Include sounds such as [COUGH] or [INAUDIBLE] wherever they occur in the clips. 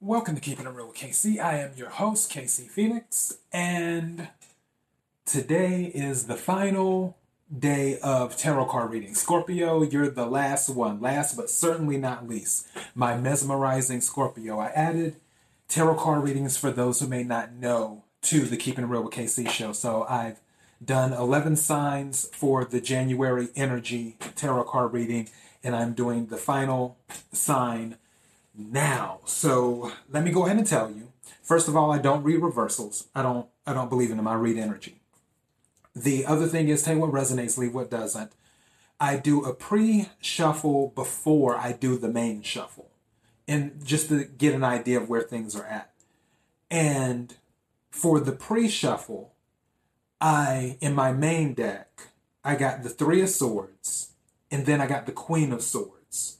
Welcome to Keeping It Real with KC. I am your host, KC Phoenix, and today is the final day of tarot card reading. Scorpio, you're the last one, last but certainly not least. My mesmerizing Scorpio. I added tarot card readings for those who may not know to the Keeping It Real with KC show. So I've done 11 signs for the January energy tarot card reading, and I'm doing the final sign now. So let me go ahead and tell you. First of all, I don't read reversals. I don't I don't believe in them. I read energy. The other thing is take what resonates, leave what doesn't. I do a pre-shuffle before I do the main shuffle. And just to get an idea of where things are at. And for the pre-shuffle, I in my main deck, I got the 3 of swords and then I got the queen of swords,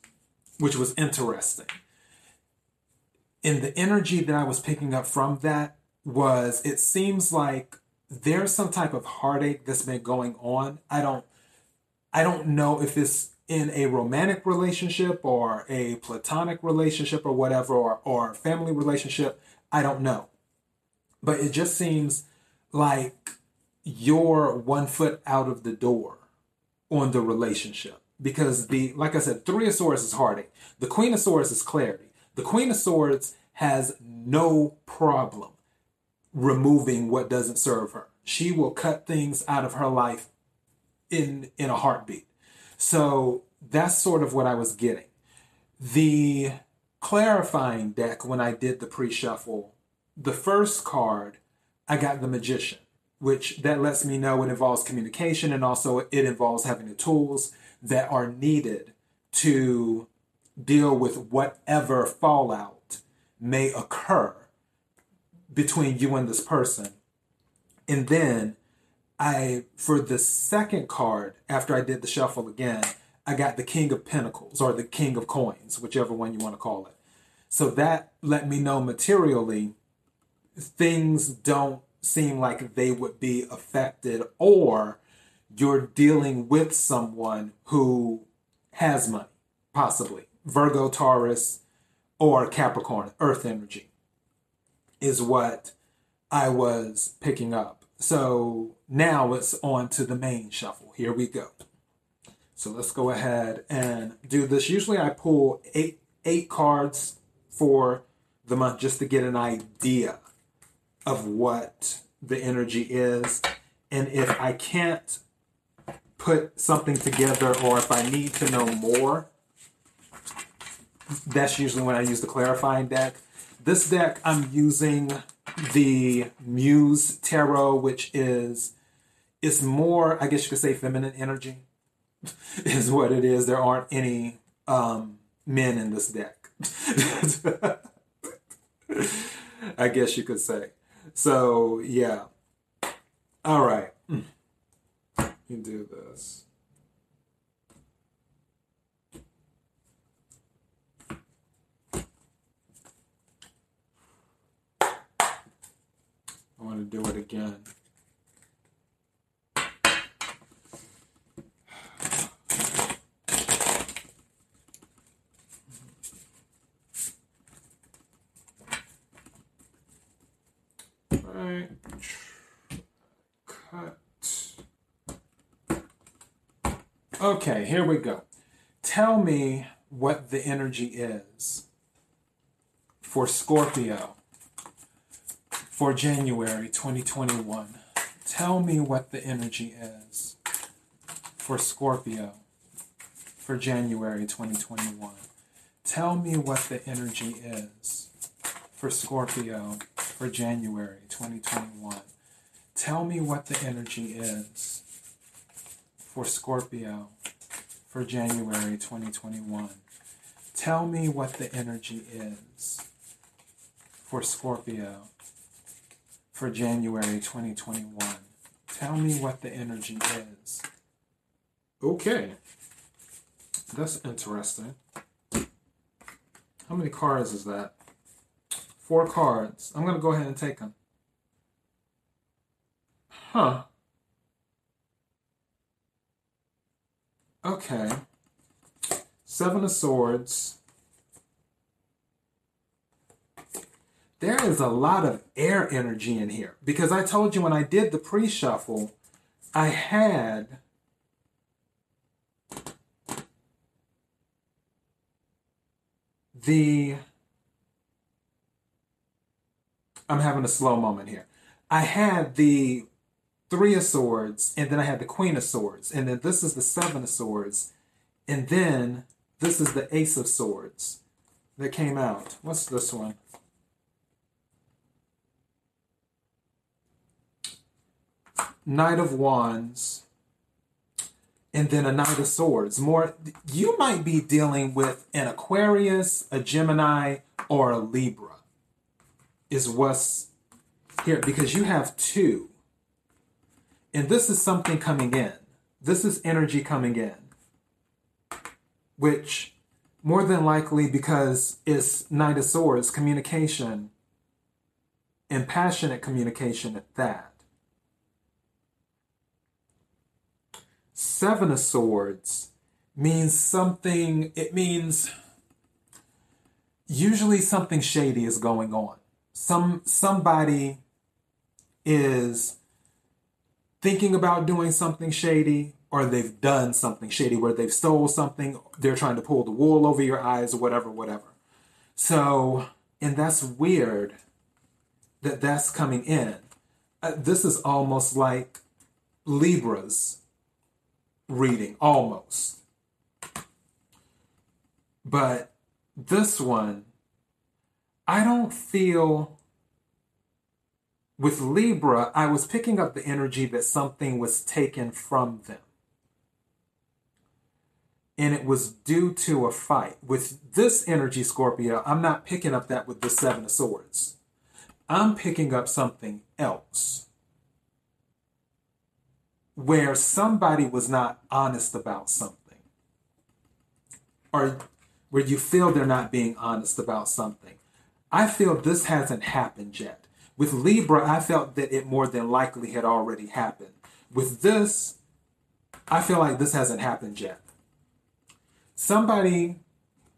which was interesting and the energy that I was picking up from that was it seems like there's some type of heartache that's been going on. I don't I don't know if it's in a romantic relationship or a platonic relationship or whatever or or family relationship. I don't know. But it just seems like you're one foot out of the door on the relationship because the like I said, three of swords is heartache. The queen of swords is clarity. The Queen of Swords has no problem removing what doesn't serve her. She will cut things out of her life in in a heartbeat. So that's sort of what I was getting. The clarifying deck when I did the pre-shuffle, the first card, I got the magician, which that lets me know it involves communication and also it involves having the tools that are needed to deal with whatever fallout may occur between you and this person. And then I, for the second card, after I did the shuffle again, I got the King of Pentacles or the King of Coins, whichever one you want to call it. So that let me know materially things don't seem like they would be affected, or you're dealing with someone who has money, possibly. Virgo, Taurus, or Capricorn, Earth energy, is what I was picking up. So now it's on to the main shuffle. Here we go. So let's go ahead and do this. Usually I pull eight eight cards for the month just to get an idea of what the energy is. And if I can't put something together or if I need to know more, that's usually when I use the clarifying deck. This deck, I'm using the Muse Tarot, which is it's more, I guess you could say, feminine energy, [LAUGHS] is what it is. There aren't any um, men in this deck. [LAUGHS] I guess you could say. So yeah. All right. You do this. I want to do it again. Right. Cut. Okay, here we go. Tell me what the energy is for Scorpio for January 2021. Tell me what the energy is for Scorpio for January 2021. Tell me what the energy is for Scorpio for January 2021. Tell me what the energy is for Scorpio for January 2021. Tell me what the energy is for Scorpio for January 2021. Tell me what the energy is. Okay. That's interesting. How many cards is that? Four cards. I'm going to go ahead and take them. Huh. Okay. Seven of Swords. There is a lot of air energy in here because I told you when I did the pre shuffle, I had the. I'm having a slow moment here. I had the Three of Swords, and then I had the Queen of Swords, and then this is the Seven of Swords, and then this is the Ace of Swords that came out. What's this one? Knight of Wands, and then a Knight of Swords. More, you might be dealing with an Aquarius, a Gemini, or a Libra, is what's here because you have two. And this is something coming in. This is energy coming in, which more than likely because it's Knight of Swords, communication, and passionate communication at that. Seven of Swords means something, it means usually something shady is going on. Some somebody is thinking about doing something shady or they've done something shady where they've stole something, they're trying to pull the wool over your eyes or whatever, whatever. So, and that's weird that that's coming in. Uh, this is almost like Libra's reading, almost. But this one, I don't feel. With Libra, I was picking up the energy that something was taken from them. And it was due to a fight. With this energy, Scorpio, I'm not picking up that with the Seven of Swords. I'm picking up something else where somebody was not honest about something or where you feel they're not being honest about something. I feel this hasn't happened yet. With Libra, I felt that it more than likely had already happened. With this, I feel like this hasn't happened yet. Somebody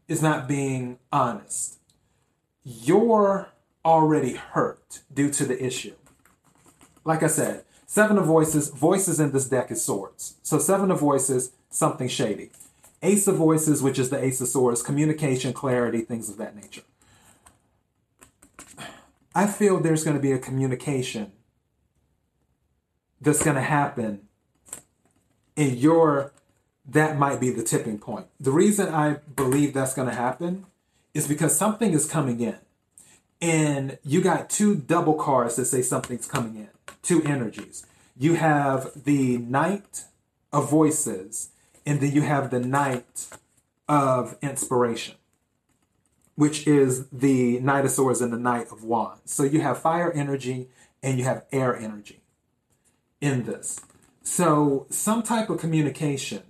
is not being honest. You're already hurt due to the issue. Like I said, Seven of Voices, voices in this deck is swords. So Seven of Voices, something shady. Ace of Voices, which is the Ace of Swords, communication, clarity, things of that nature. I feel there's going to be a communication that's going to happen in your that might be the tipping point. The reason I believe that's going to happen is because something is coming in. And you got two double cards that say something's coming in two energies. You have the Knight of Voices, and then you have the Knight of Inspiration, which is the Knight of Swords and the Knight of Wands. So you have fire energy and you have air energy in this. So some type of communication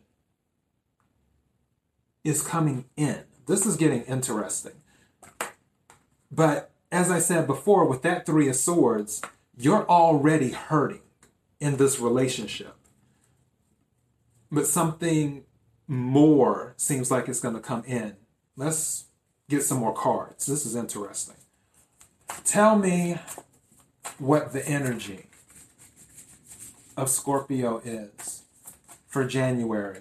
is coming in. This is getting interesting. But as I said before, with that Three of Swords, you're already hurting in this relationship. But something more seems like it's going to come in. Let's get some more cards. This is interesting. Tell me what the energy of Scorpio is for January.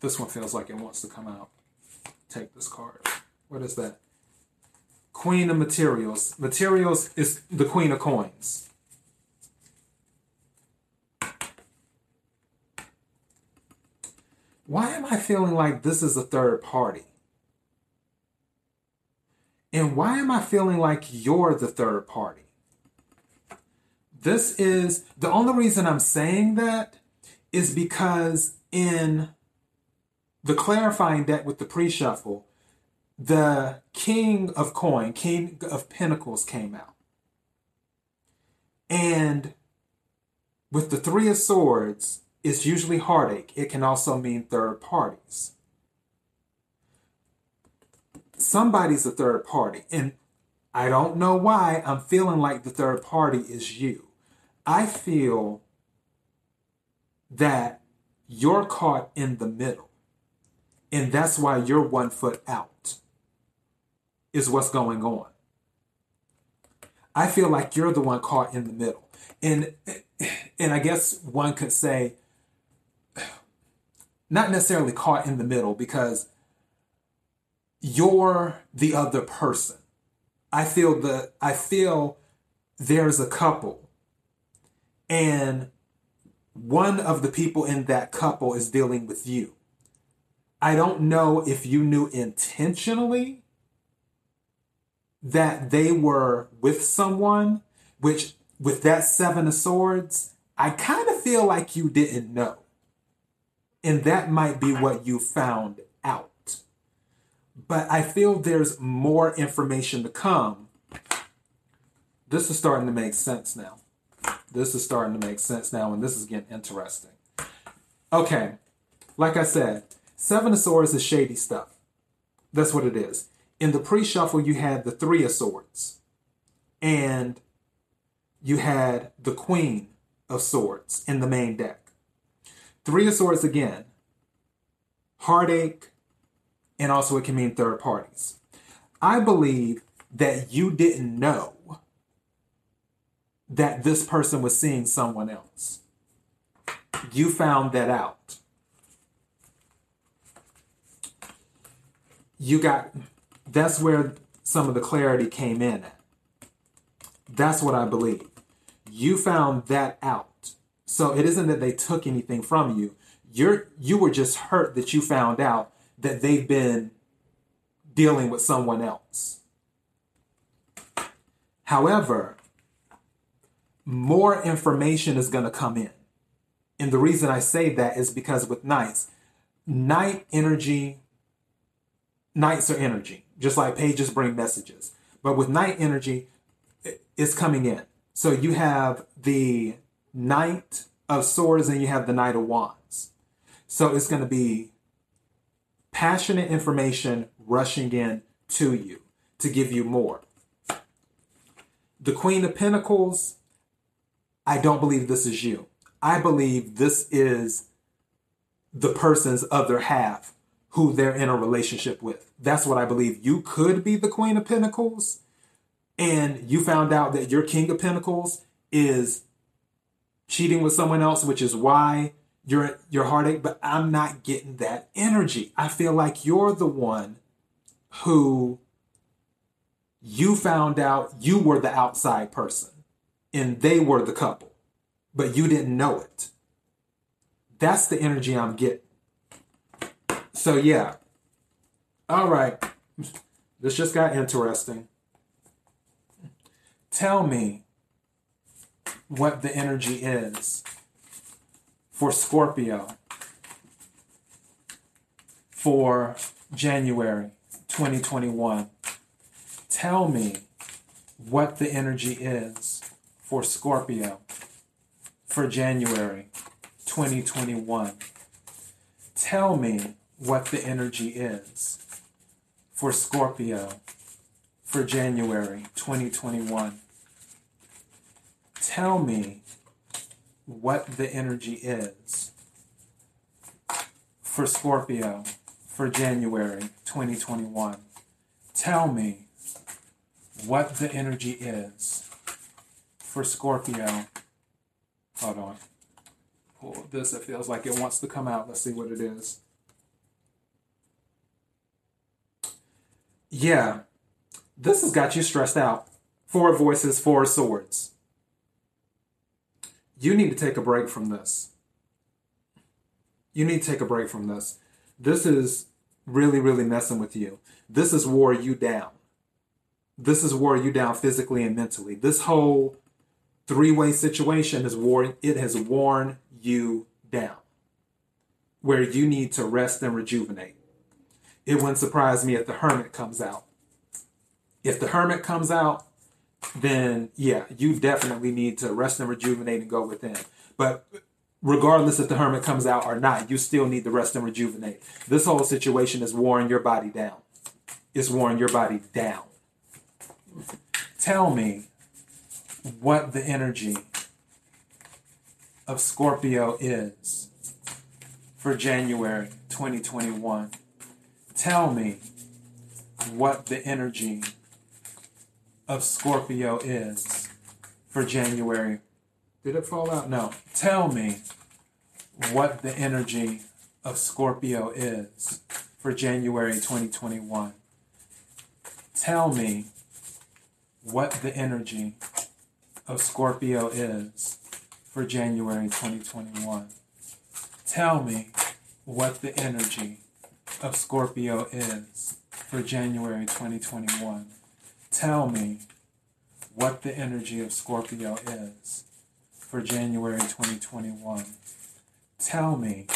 This one feels like it wants to come out. Take this card. What is that? Queen of Materials. Materials is the Queen of Coins. Why am I feeling like this is a third party? And why am I feeling like you're the third party? This is the only reason I'm saying that is because in the clarifying deck with the pre shuffle, the King of Coin, King of Pentacles came out. And with the Three of Swords, is usually heartache. It can also mean third parties. Somebody's a third party. And I don't know why I'm feeling like the third party is you. I feel that you're caught in the middle. And that's why you're one foot out, is what's going on. I feel like you're the one caught in the middle. And and I guess one could say not necessarily caught in the middle because you're the other person. I feel the I feel there's a couple and one of the people in that couple is dealing with you. I don't know if you knew intentionally that they were with someone, which with that seven of swords, I kind of feel like you didn't know. And that might be what you found out. But I feel there's more information to come. This is starting to make sense now. This is starting to make sense now, and this is getting interesting. Okay, like I said, Seven of Swords is shady stuff. That's what it is. In the pre shuffle, you had the Three of Swords, and you had the Queen of Swords in the main deck. Three of Swords again, heartache, and also it can mean third parties. I believe that you didn't know that this person was seeing someone else. You found that out. You got, that's where some of the clarity came in. That's what I believe. You found that out. So it isn't that they took anything from you. You're you were just hurt that you found out that they've been dealing with someone else. However, more information is going to come in. And the reason I say that is because with knights, knight energy, knights are energy, just like pages bring messages. But with knight energy, it's coming in. So you have the Knight of Swords and you have the Knight of Wands. So it's going to be passionate information rushing in to you to give you more. The Queen of Pentacles I don't believe this is you. I believe this is the person's other half who they're in a relationship with. That's what I believe. You could be the Queen of Pentacles, and you found out that your King of Pentacles is cheating with someone else, which is why you're your heartache. But I'm not getting that energy. I feel like you're the one who you found out you were the outside person and they were the couple, but you didn't know it. That's the energy I'm getting. So, yeah. All right. This just got interesting. Tell me what the energy is for Scorpio for January 2021. Tell me what the energy is for Scorpio for January 2021. Tell me what the energy is for Scorpio for January 2021. Tell me what the energy is for Scorpio for January 2021. Tell me what the energy is for Scorpio. Hold on. Pull this. It feels like it wants to come out. Let's see what it is. Yeah, this has got you stressed out. Four voices, four swords. You need to take a break from this. You need to take a break from this. This is really, really messing with you. This is wore you down. This is wore you down physically and mentally. This whole three-way situation is worn it has worn you down where you need to rest and rejuvenate it wouldn't surprise me if the hermit comes out if the hermit comes out then yeah you definitely need to rest and rejuvenate and go within. But regardless if the hermit comes out or not you still need to rest and rejuvenate. This whole situation is wearing your body down. It's wearing your body down. Tell me what the energy of Scorpio is for January 2021. Tell me what the energy of Scorpio is for January. Did it fall out? No. Tell me what the energy of Scorpio is for January 2021. Tell me what the energy of Scorpio is for January 2021. Tell me what the energy of Scorpio is for January 2021. Tell me what the energy of Scorpio is for January 2021. Tell me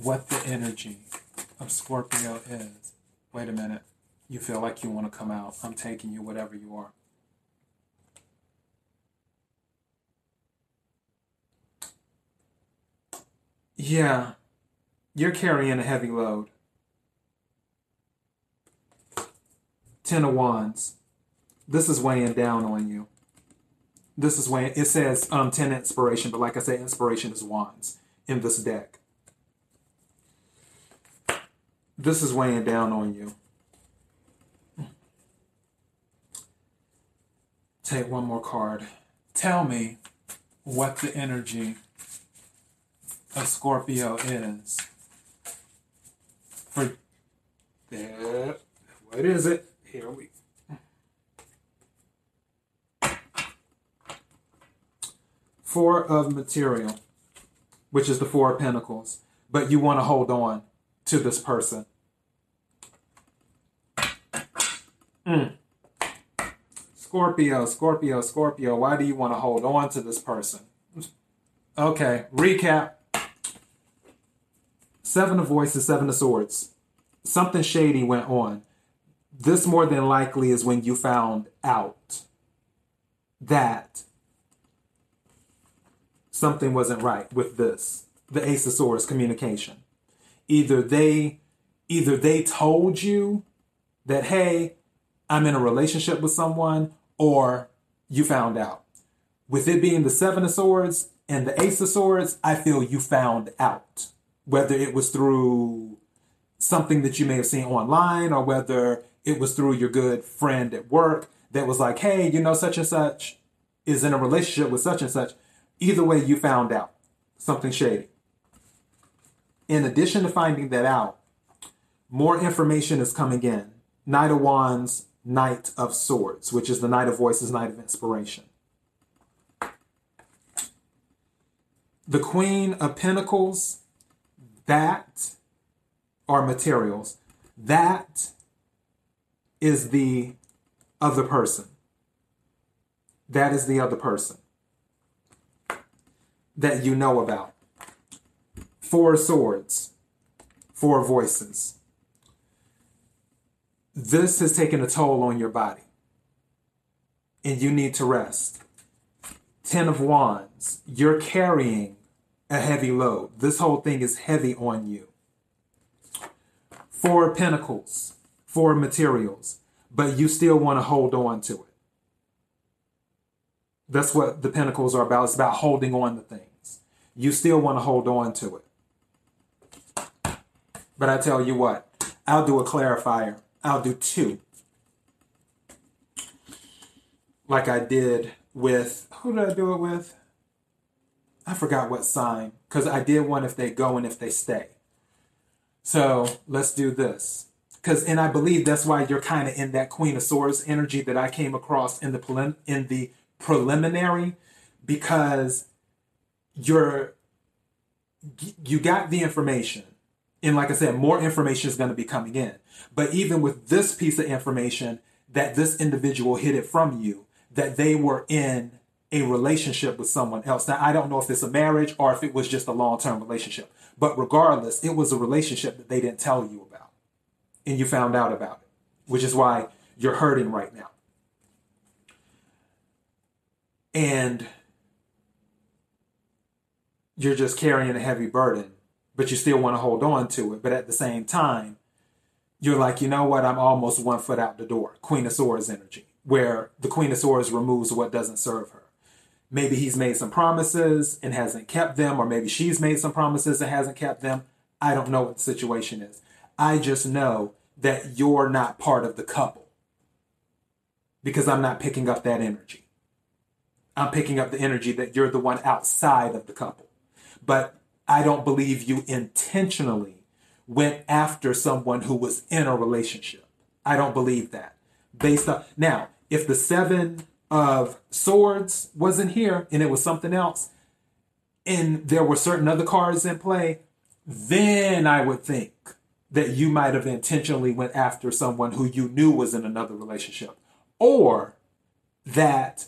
what the energy of Scorpio is. Wait a minute. You feel like you want to come out. I'm taking you, whatever you are. Yeah, you're carrying a heavy load. Ten of Wands. This is weighing down on you. This is weighing, it says um, 10 inspiration, but like I said, inspiration is Wands in this deck. This is weighing down on you. Take one more card. Tell me what the energy of Scorpio is. For that, what is it? Here we Four of material, which is the Four of Pentacles, but you want to hold on to this person. Mm. Scorpio, Scorpio, Scorpio, why do you want to hold on to this person? Okay, recap. Seven of Voices, Seven of Swords. Something shady went on. This more than likely is when you found out that something wasn't right with this. The Ace of Swords communication. Either they either they told you that hey, I'm in a relationship with someone, or you found out. With it being the Seven of Swords and the Ace of Swords, I feel you found out whether it was through something that you may have seen online or whether it was through your good friend at work that was like, hey, you know, such and such is in a relationship with such and such. Either way, you found out something shady. In addition to finding that out, more information is coming in. Knight of Wands, Knight of Swords, which is the Knight of Voices, Knight of Inspiration. The Queen of Pentacles, that are materials. That is the other person. That is the other person that you know about. Four swords, four voices. This has taken a toll on your body, and you need to rest. Ten of Wands, you're carrying a heavy load. This whole thing is heavy on you. Four pentacles, four materials, but you still want to hold on to it. That's what the pentacles are about. It's about holding on to things. You still want to hold on to it. But I tell you what, I'll do a clarifier. I'll do two. Like I did with, who did I do it with? I forgot what sign because I did one if they go and if they stay. So let's do this. Because and I believe that's why you're kind of in that Queen of Swords energy that I came across in the prelim- in the preliminary, because you're you got the information, and like I said, more information is going to be coming in. But even with this piece of information, that this individual hid it from you, that they were in a relationship with someone else. Now, I don't know if it's a marriage or if it was just a long term relationship, but regardless, it was a relationship that they didn't tell you about and you found out about it, which is why you're hurting right now. And you're just carrying a heavy burden, but you still want to hold on to it. But at the same time, you're like, you know what? I'm almost one foot out the door. Queen of Swords energy, where the Queen of Swords removes what doesn't serve her. Maybe he's made some promises and hasn't kept them, or maybe she's made some promises and hasn't kept them. I don't know what the situation is. I just know that you're not part of the couple. because I'm not picking up that energy. I'm picking up the energy that you're the one outside of the couple. But I don't believe you intentionally went after someone who was in a relationship. I don't believe that. Based on now, if the seven of swords wasn't here and it was something else, and there were certain other cards in play, then I would think that you might have intentionally went after someone who you knew was in another relationship, or that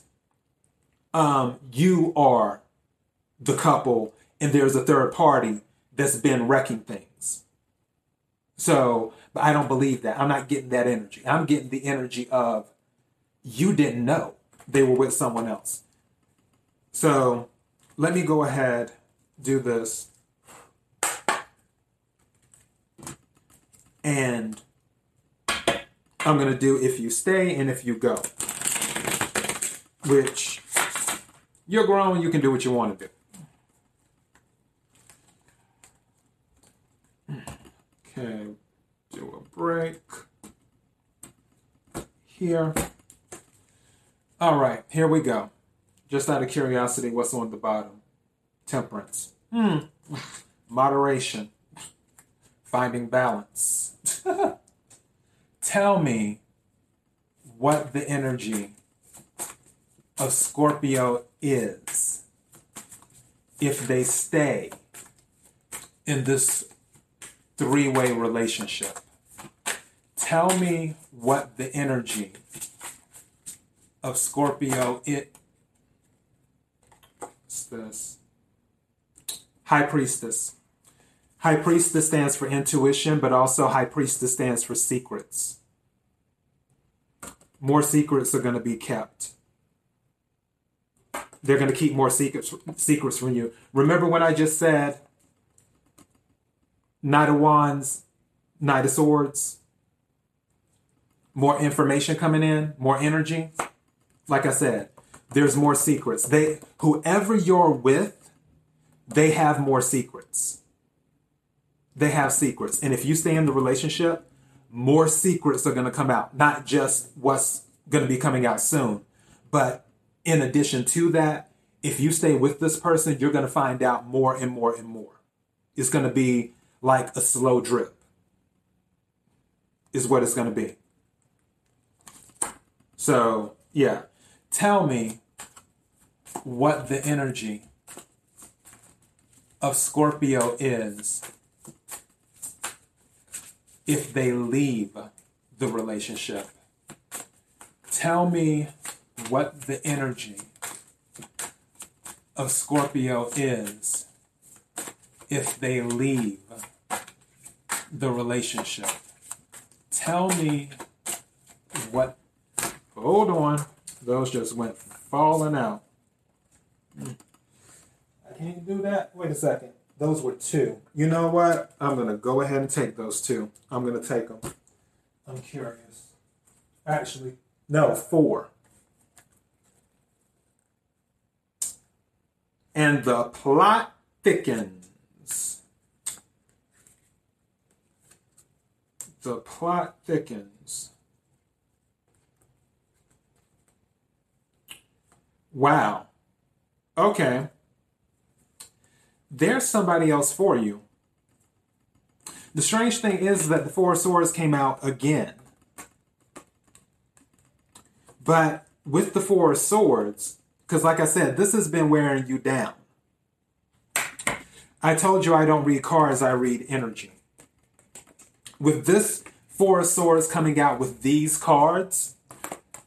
um, you are the couple and there's a third party that's been wrecking things. So, but I don't believe that. I'm not getting that energy. I'm getting the energy of you didn't know they were with someone else. So, let me go ahead, do this. And I'm going to do if you stay and if you go. Which you're grown, you can do what you want to do. Okay, do a break here. All right, here we go. Just out of curiosity, what's on the bottom? Temperance. Hmm. [LAUGHS] Moderation. Finding balance. [LAUGHS] Tell me what the energy of Scorpio is if they stay in this three way relationship. Tell me what the energy of Scorpio it this High Priestess. High Priestess stands for intuition, but also High Priestess stands for secrets. More secrets are going to be kept. They're going to keep more secrets secrets from you. Remember when I just said Knight of Wands, Knight of Swords? More information coming in, more energy. Like I said, there's more secrets. They whoever you're with, they have more secrets. They have secrets. And if you stay in the relationship, more secrets are going to come out. Not just what's going to be coming out soon, but in addition to that, if you stay with this person, you're going to find out more and more and more. It's going to be like a slow drip, is what it's going to be. So, yeah tell me what the energy of Scorpio is if they leave the relationship. Tell me what the energy of Scorpio is if they leave the relationship. Tell me what. Hold on. Those just went falling out. I can't do that. Wait a second. Those were two. You know what? I'm going to go ahead and take those two. I'm going to take them. I'm curious. Actually, no, four. And the plot thickens. The plot thickens. Wow. Okay. There's somebody else for you. The strange thing is that the Four of Swords came out again. But with the Four of Swords, because like I said, this has been wearing you down. I told you I don't read cards, I read energy. With this Four of Swords coming out with these cards,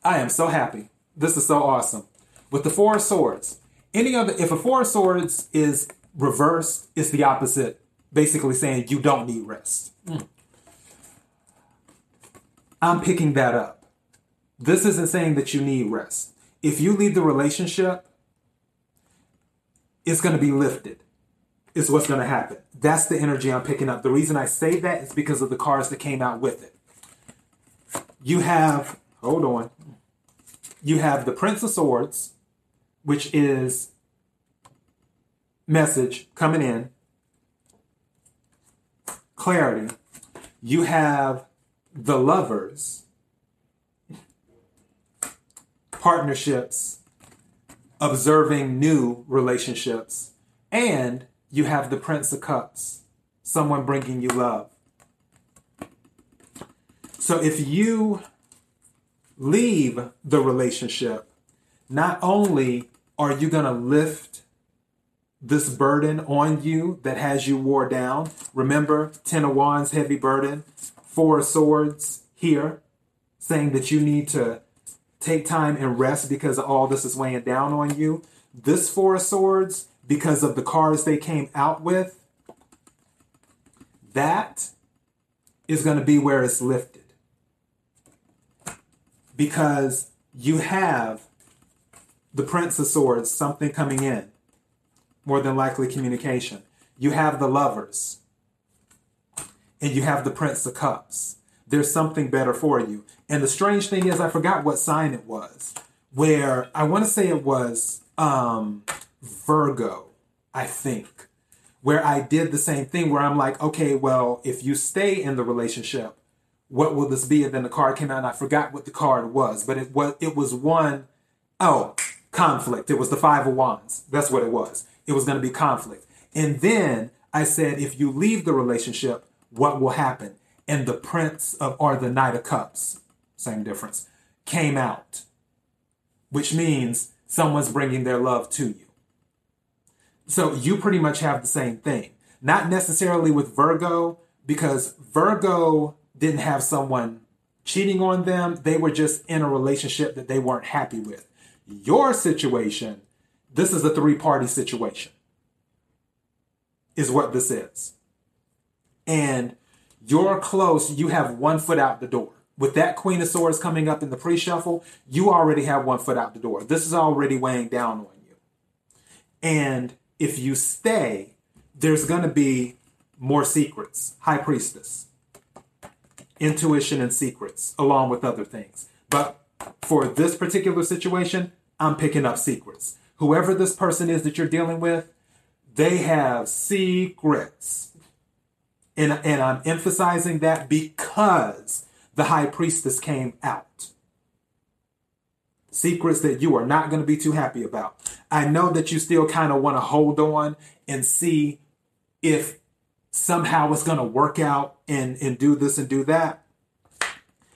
I am so happy. This is so awesome. With the Four of Swords, any other if a Four of Swords is reversed, it's the opposite, basically saying you don't need rest. Mm. I'm picking that up. This isn't saying that you need rest. If you leave the relationship, it's going to be lifted. Is what's going to happen. That's the energy I'm picking up. The reason I say that is because of the cards that came out with it. You have, hold on, you have the Prince of Swords, which is message coming in, clarity. You have the lovers, partnerships, observing new relationships, and you have the Prince of Cups, someone bringing you love. So if you leave the relationship, not only are you going to lift this burden on you that has you wore down, remember, Ten of Wands, heavy burden, Four of Swords here, saying that you need to take time and rest because all this is weighing down on you. This Four of Swords, because of the cards they came out with, that is going to be where it's lifted. Because you have the Prince of Swords, something coming in, more than likely communication. You have the lovers, and you have the Prince of Cups. There's something better for you. And the strange thing is, I forgot what sign it was, where I want to say it was um, Virgo, I think, where I did the same thing where I'm like, okay, well, if you stay in the relationship, what will this be? And then the card came out and I forgot what the card was, but it was, it was one, oh, conflict. It was the five of wands. That's what it was. It was going to be conflict. And then I said, if you leave the relationship, what will happen? And the prince of, or the knight of cups, same difference, came out, which means someone's bringing their love to you. So you pretty much have the same thing. Not necessarily with Virgo, because Virgo didn't have someone cheating on them. They were just in a relationship that they weren't happy with. Your situation, this is a three party situation, is what this is. And you're close, you have one foot out the door. With that Queen of Swords coming up in the pre shuffle, you already have one foot out the door. This is already weighing down on you. And if you stay, there's going to be more secrets. High Priestess, intuition and secrets, along with other things. But for this particular situation, I'm picking up secrets. Whoever this person is that you're dealing with, they have secrets. And, and I'm emphasizing that because the high priestess came out. Secrets that you are not going to be too happy about. I know that you still kind of want to hold on and see if somehow it's going to work out and, and do this and do that.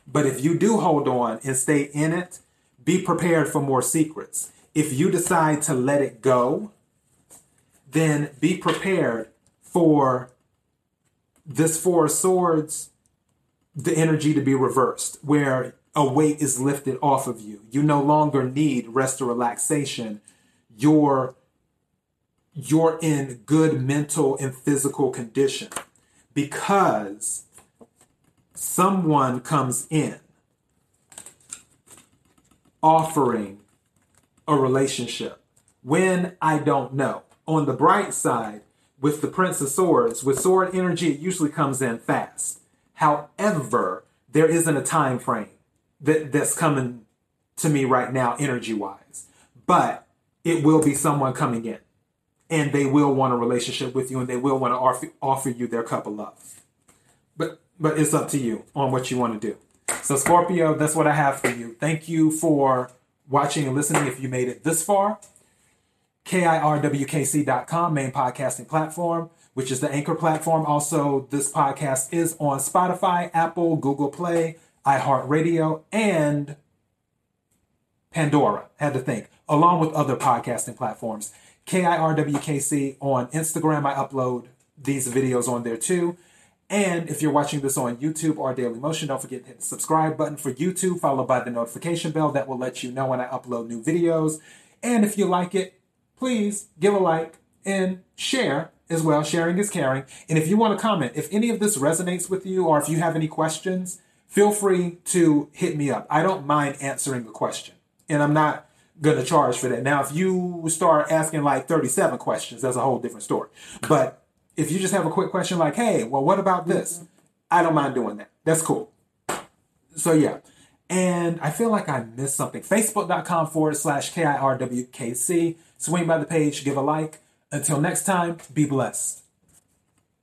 But if you do hold on and stay in it, be prepared for more secrets. If you decide to let it go, then be prepared for this Four of Swords, the energy to be reversed, where a weight is lifted off of you. You no longer need rest or relaxation. You're you're in good mental and physical condition because someone comes in offering a relationship when I don't know. On the bright side, with the Prince of Swords, with sword energy, it usually comes in fast. However, there isn't a time frame that, that's coming to me right now, energy wise. But it will be someone coming in, and they will want a relationship with you, and they will want to offer, offer you their cup of love. But but it's up to you on what you want to do. So, Scorpio, that's what I have for you. Thank you for watching and listening if you made it this far. KIRWKC.com, main podcasting platform, which is the Anchor platform. Also, this podcast is on Spotify, Apple, Google Play, iHeartRadio, and Pandora. Had to think, along with other podcasting platforms. KIRWKC on Instagram. I upload these videos on there too. And if you're watching this on YouTube or Daily Motion, don't forget to hit the subscribe button for YouTube, followed by the notification bell that will let you know when I upload new videos. And if you like it, please give a like and share as well. Sharing is caring. And if you want to comment, if any of this resonates with you or if you have any questions, feel free to hit me up. I don't mind answering a question. And I'm not going to charge for that. Now, if you start asking like 37 questions, that's a whole different story. But if you just have a quick question like, hey, well, what about this? Mm-hmm. I don't mind doing that. That's cool. So, yeah. And I feel like I missed something. Facebook.com forward slash KIRWKC. Swing by the page, give a like. Until next time, be blessed.